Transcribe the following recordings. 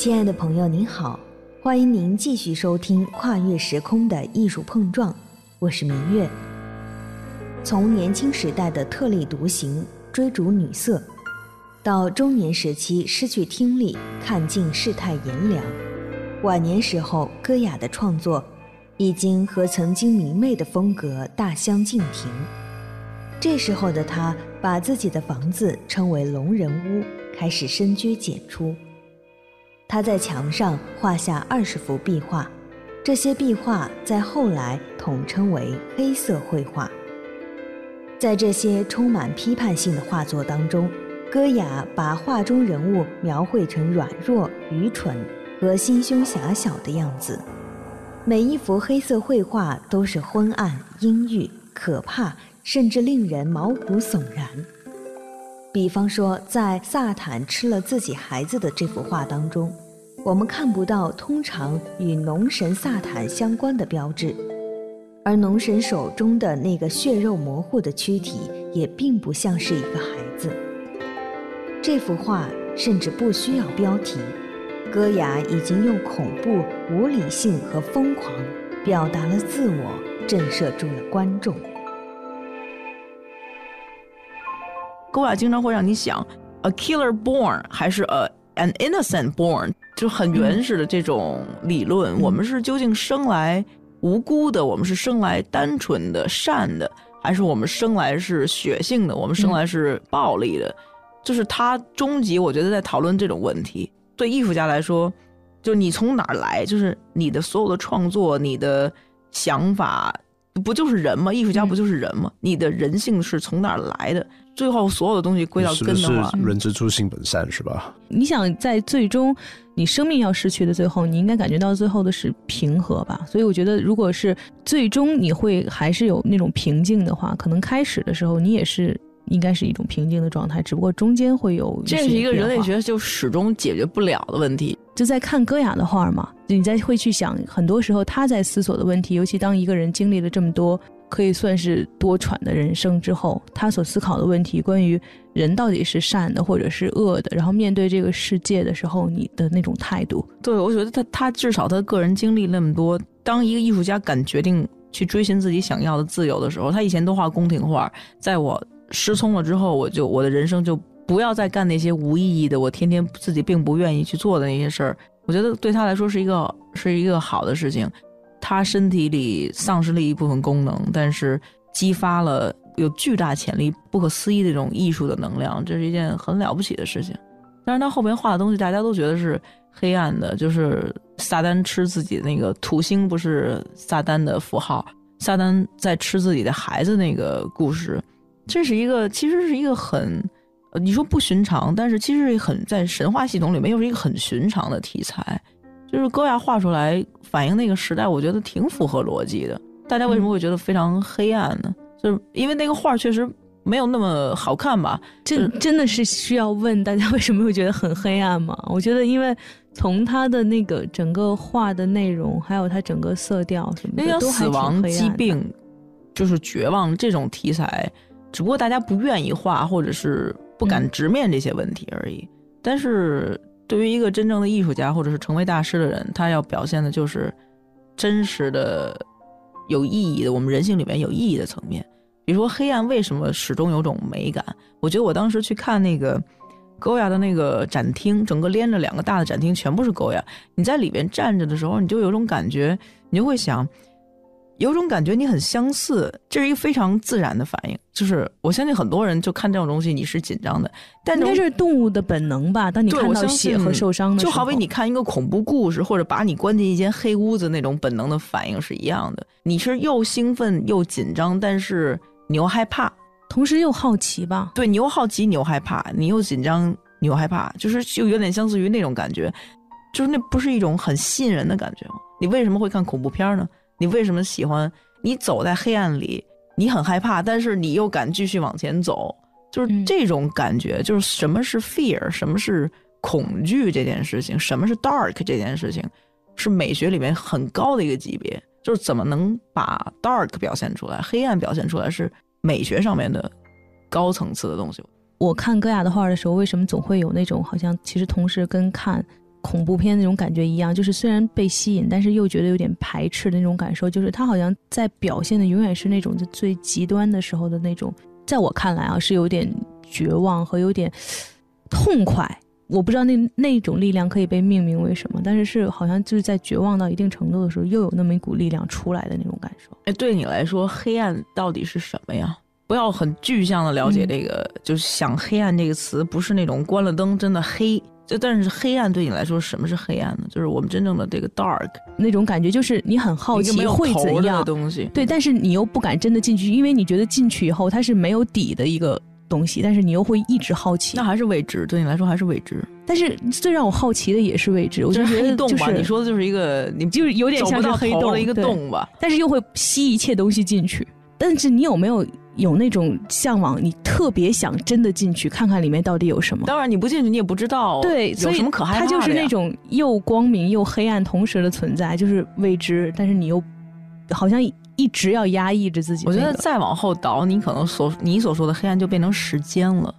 亲爱的朋友，您好，欢迎您继续收听《跨越时空的艺术碰撞》，我是明月。从年轻时代的特立独行、追逐女色，到中年时期失去听力、看尽世态炎凉，晚年时候歌雅的创作已经和曾经明媚的风格大相径庭。这时候的他，把自己的房子称为“龙人屋”，开始深居简出。他在墙上画下二十幅壁画，这些壁画在后来统称为黑色绘画。在这些充满批判性的画作当中，戈雅把画中人物描绘成软弱、愚蠢和心胸狭小的样子。每一幅黑色绘画都是昏暗、阴郁、可怕。甚至令人毛骨悚然。比方说，在萨坦吃了自己孩子的这幅画当中，我们看不到通常与农神萨坦相关的标志，而农神手中的那个血肉模糊的躯体也并不像是一个孩子。这幅画甚至不需要标题，戈雅已经用恐怖、无理性和疯狂表达了自我，震慑住了观众。高雅经常会让你想，a killer born 还是 a an innocent born，就很原始的这种理论。我们是究竟生来无辜的，我们是生来单纯的善的，还是我们生来是血性的，我们生来是暴力的？就是他终极，我觉得在讨论这种问题。对艺术家来说，就你从哪儿来，就是你的所有的创作，你的想法。不就是人吗？艺术家不就是人吗？你的人性是从哪儿来的？最后所有的东西归到根的话，是人之初性本善，是吧？你想在最终你生命要失去的最后，你应该感觉到最后的是平和吧？所以我觉得，如果是最终你会还是有那种平静的话，可能开始的时候你也是。应该是一种平静的状态，只不过中间会有这是一个人类学就始终解决不了的问题。就在看戈雅的画嘛，你在会去想，很多时候他在思索的问题，尤其当一个人经历了这么多可以算是多舛的人生之后，他所思考的问题，关于人到底是善的或者是恶的，然后面对这个世界的时候，你的那种态度。对，我觉得他他至少他个人经历那么多，当一个艺术家敢决定去追寻自己想要的自由的时候，他以前都画宫廷画，在我。失聪了之后，我就我的人生就不要再干那些无意义的，我天天自己并不愿意去做的那些事儿。我觉得对他来说是一个是一个好的事情。他身体里丧失了一部分功能，但是激发了有巨大潜力、不可思议的这种艺术的能量，这是一件很了不起的事情。但是他后边画的东西，大家都觉得是黑暗的，就是撒旦吃自己那个土星，不是撒旦的符号，撒旦在吃自己的孩子那个故事。这是一个，其实是一个很，你说不寻常，但是其实很在神话系统里面又是一个很寻常的题材。就是戈雅画出来反映那个时代，我觉得挺符合逻辑的。大家为什么会觉得非常黑暗呢？就是因为那个画确实没有那么好看吧？这真的是需要问大家为什么会觉得很黑暗吗？我觉得，因为从他的那个整个画的内容，还有他整个色调什么的，都死亡、疾病，就是绝望这种题材。只不过大家不愿意画，或者是不敢直面这些问题而已。但是对于一个真正的艺术家，或者是成为大师的人，他要表现的就是真实的、有意义的，我们人性里面有意义的层面。比如说，黑暗为什么始终有种美感？我觉得我当时去看那个高雅的那个展厅，整个连着两个大的展厅，全部是高雅。你在里面站着的时候，你就有种感觉，你就会想。有种感觉你很相似，这是一个非常自然的反应。就是我相信很多人就看这种东西，你是紧张的，但应该是动物的本能吧？当你看到血和受伤的时候，就好比你看一个恐怖故事，或者把你关进一间黑屋子那种本能的反应是一样的。你是又兴奋又紧张，但是你又害怕，同时又好奇吧？对你又好奇，你又害怕，你又紧张，你又害怕，就是就有点相似于那种感觉，就是那不是一种很吸引人的感觉吗？你为什么会看恐怖片呢？你为什么喜欢？你走在黑暗里，你很害怕，但是你又敢继续往前走，就是这种感觉。就是什么是 fear，什么是恐惧这件事情，什么是 dark 这件事情，是美学里面很高的一个级别。就是怎么能把 dark 表现出来，黑暗表现出来，是美学上面的高层次的东西。我看戈雅的画的时候，为什么总会有那种好像其实同时跟看。恐怖片那种感觉一样，就是虽然被吸引，但是又觉得有点排斥的那种感受。就是他好像在表现的永远是那种最极端的时候的那种，在我看来啊，是有点绝望和有点痛快。我不知道那那种力量可以被命名为什么，但是是好像就是在绝望到一定程度的时候，又有那么一股力量出来的那种感受。哎，对你来说，黑暗到底是什么呀？不要很具象的了解这个，就是想黑暗这个词，不是那种关了灯真的黑。就但是黑暗对你来说，什么是黑暗呢？就是我们真正的这个 dark 那种感觉，就是你很好奇会怎样东西。对，但是你又不敢真的进去，因为你觉得进去以后它是没有底的一个东西，但是你又会一直好奇。那还是未知，对你来说还是未知。但是最让我好奇的也是未知。我觉得黑洞吧，你说的就是一个，你就是有点像是黑洞的一个洞吧，但是又会吸一切东西进去。但是你有没有？有那种向往，你特别想真的进去看看里面到底有什么。当然，你不进去你也不知道。对，有什么可害怕的？它就是那种又光明又黑暗同时的存在，就是未知。但是你又好像一直要压抑着自己。我觉得再往后倒，你可能所你所说的黑暗就变成时间了，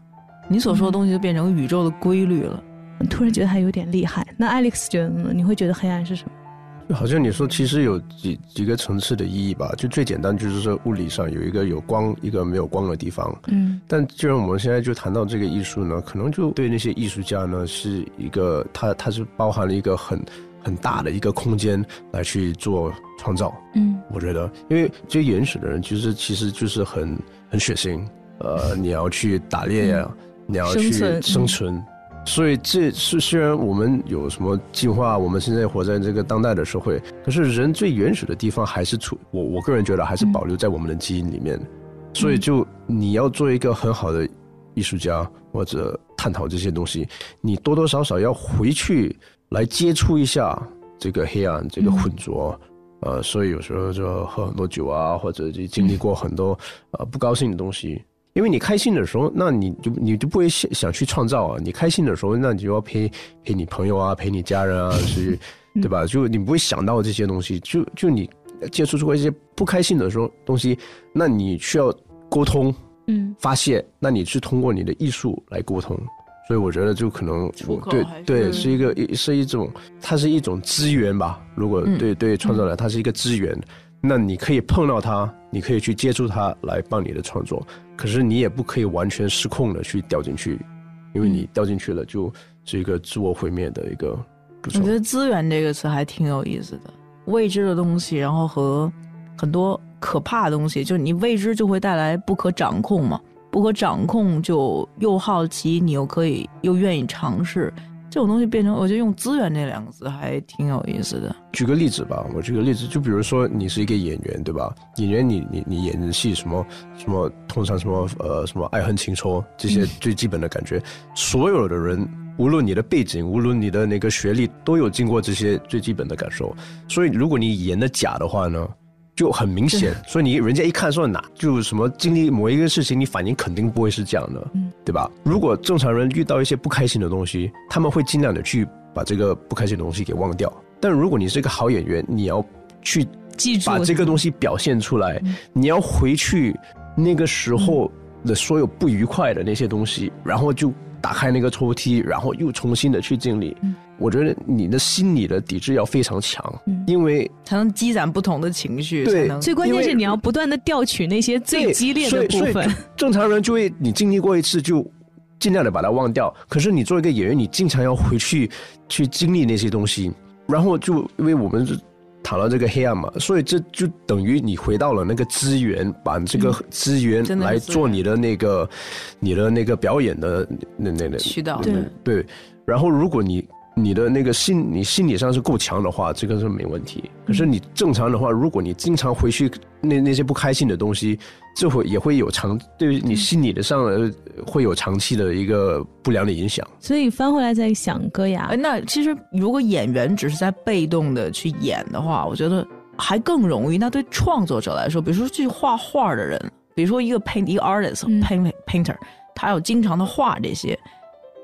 你所说的东西就变成宇宙的规律了。突然觉得还有点厉害。那 Alex 觉得呢？你会觉得黑暗是什么？好像你说，其实有几几个层次的意义吧。就最简单，就是说物理上有一个有光，一个没有光的地方。嗯。但既然我们现在就谈到这个艺术呢，可能就对那些艺术家呢，是一个它它是包含了一个很很大的一个空间来去做创造。嗯。我觉得，因为最原始的人其实其实就是很很血腥，呃，你要去打猎呀，你要去生存。所以这是虽然我们有什么进化，我们现在活在这个当代的社会，可是人最原始的地方还是处我我个人觉得还是保留在我们的基因里面。所以就你要做一个很好的艺术家或者探讨这些东西，你多多少少要回去来接触一下这个黑暗，这个浑浊。呃，所以有时候就喝很多酒啊，或者就经历过很多呃不高兴的东西。因为你开心的时候，那你就你就不会想想去创造啊。你开心的时候，那你就要陪陪你朋友啊，陪你家人啊，去，对吧？就你不会想到这些东西。就就你接触过一些不开心的时候东西，那你需要沟通，嗯，发泄，那你是通过你的艺术来沟通。所以我觉得就可能对对是一个是一种，它是一种资源吧。如果对对创造来，它是一个资源。那你可以碰到它，你可以去接触它来帮你的创作，可是你也不可以完全失控的去掉进去，因为你掉进去了就是一个自我毁灭的一个。我觉得“资源”这个词还挺有意思的，未知的东西，然后和很多可怕的东西，就是你未知就会带来不可掌控嘛，不可掌控就又好奇，你又可以又愿意尝试。这种东西变成，我觉得用资源这两个字还挺有意思的。举个例子吧，我举个例子，就比如说你是一个演员，对吧？演员，你你你演的戏什么什么，通常什么呃什么爱恨情仇这些最基本的感觉，所有的人，无论你的背景，无论你的那个学历，都有经过这些最基本的感受。所以，如果你演的假的话呢？就很明显，所以你人家一看说哪就什么经历某一个事情，你反应肯定不会是这样的，对吧？如果正常人遇到一些不开心的东西，他们会尽量的去把这个不开心的东西给忘掉。但如果你是一个好演员，你要去记住把这个东西表现出来，你要回去那个时候的所有不愉快的那些东西，然后就。打开那个抽屉，然后又重新的去经历。我觉得你的心理的抵制要非常强，因为才能积攒不同的情绪。对，最关键是你要不断的调取那些最激烈的部分。正常人就会，你经历过一次就尽量的把它忘掉。可是你作为一个演员，你经常要回去 去经历那些东西，然后就因为我们是。谈到这个黑暗嘛，所以这就等于你回到了那个资源，把这个资源来做你的那个，你的那个表演的那那那渠道。对对，然后如果你你的那个心，你心理上是够强的话，这个是没问题。可是你正常的话，如果你经常回去那那些不开心的东西。这会也会有长对于你心理的上会有长期的一个不良的影响。所以翻回来再想，哥呀，哎，那其实如果演员只是在被动的去演的话，我觉得还更容易。那对创作者来说，比如说去画画的人，比如说一个 paint 一个 artist，paint painter，他要经常的画这些，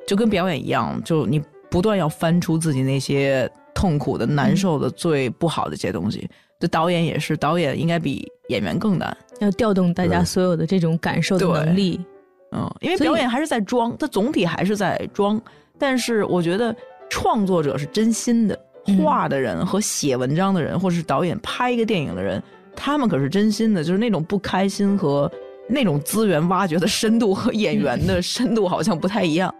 就跟表演一样，就你不断要翻出自己那些痛苦的、难受的、最不好的这些东西。这导演也是，导演应该比演员更难，要调动大家所有的这种感受的能力。嗯，因为表演还是在装，它总体还是在装。但是我觉得创作者是真心的，画的人和写文章的人，或者是导演拍一个电影的人，他们可是真心的，就是那种不开心和那种资源挖掘的深度和演员的深度好像不太一样。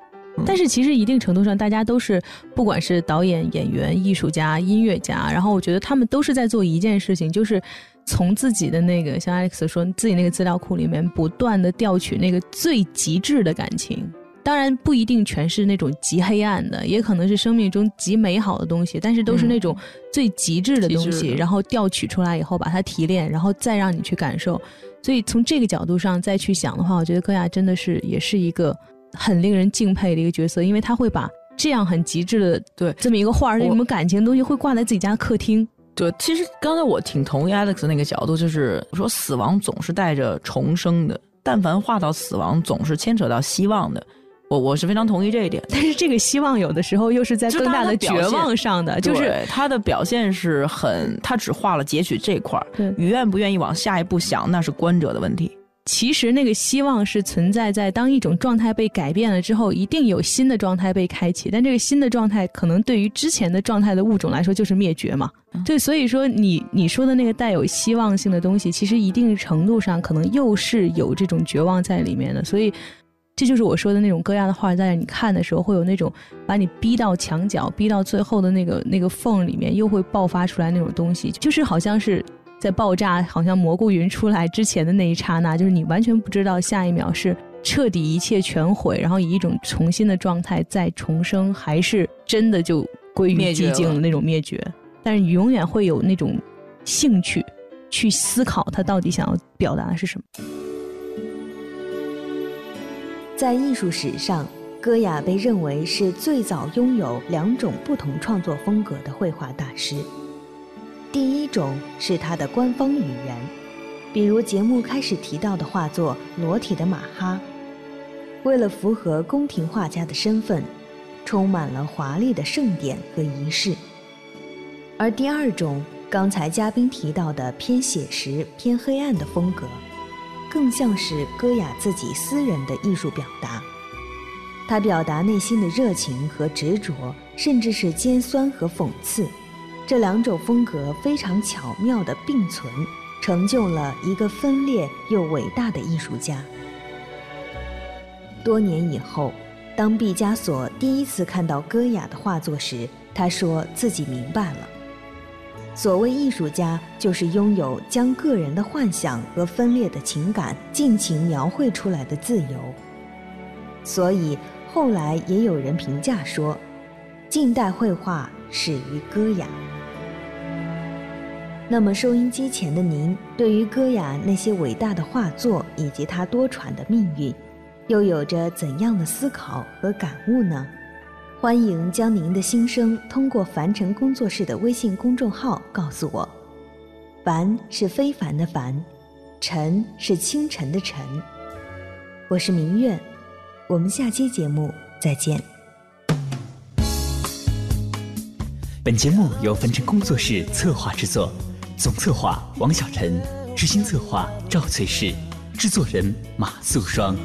但是其实一定程度上，大家都是不管是导演、演员、艺术家、音乐家，然后我觉得他们都是在做一件事情，就是从自己的那个像 Alex 说自己那个资料库里面不断的调取那个最极致的感情。当然不一定全是那种极黑暗的，也可能是生命中极美好的东西，但是都是那种最极致的东西，然后调取出来以后把它提炼，然后再让你去感受。所以从这个角度上再去想的话，我觉得戈雅真的是也是一个很令人敬佩的一个角色，因为他会把这样很极致的对这么一个画，这么感情的东西会挂在自己家客厅。对，其实刚才我挺同意 Alex 那个角度，就是说死亡总是带着重生的，但凡画到死亡，总是牵扯到希望的。我我是非常同意这一点，但是这个希望有的时候又是在更大的绝望上的，就是他的表现是很，他只画了截取这块儿，你愿不愿意往下一步想，那是观者的问题。其实那个希望是存在在当一种状态被改变了之后，一定有新的状态被开启，但这个新的状态可能对于之前的状态的物种来说就是灭绝嘛。对，所以说你你说的那个带有希望性的东西，其实一定程度上可能又是有这种绝望在里面的，所以。这就是我说的那种歌亚的画，在你看的时候，会有那种把你逼到墙角、逼到最后的那个那个缝里面，又会爆发出来那种东西，就是好像是在爆炸，好像蘑菇云出来之前的那一刹那，就是你完全不知道下一秒是彻底一切全毁，然后以一种重新的状态再重生，还是真的就归于寂静的那种灭绝。但是你永远会有那种兴趣去思考他到底想要表达的是什么。在艺术史上，戈雅被认为是最早拥有两种不同创作风格的绘画大师。第一种是他的官方语言，比如节目开始提到的画作《裸体的马哈》，为了符合宫廷画家的身份，充满了华丽的盛典和仪式。而第二种，刚才嘉宾提到的偏写实、偏黑暗的风格。更像是戈雅自己私人的艺术表达，他表达内心的热情和执着，甚至是尖酸和讽刺，这两种风格非常巧妙地并存，成就了一个分裂又伟大的艺术家。多年以后，当毕加索第一次看到戈雅的画作时，他说自己明白了。所谓艺术家，就是拥有将个人的幻想和分裂的情感尽情描绘出来的自由。所以后来也有人评价说，近代绘画始于戈雅。那么收音机前的您，对于戈雅那些伟大的画作以及他多舛的命运，又有着怎样的思考和感悟呢？欢迎将您的心声通过凡尘工作室的微信公众号告诉我。凡是非凡的凡，尘是清晨的晨。我是明月，我们下期节目再见。本节目由凡尘工作室策划制作，总策划王小晨，执行策划赵翠氏，制作人马素双。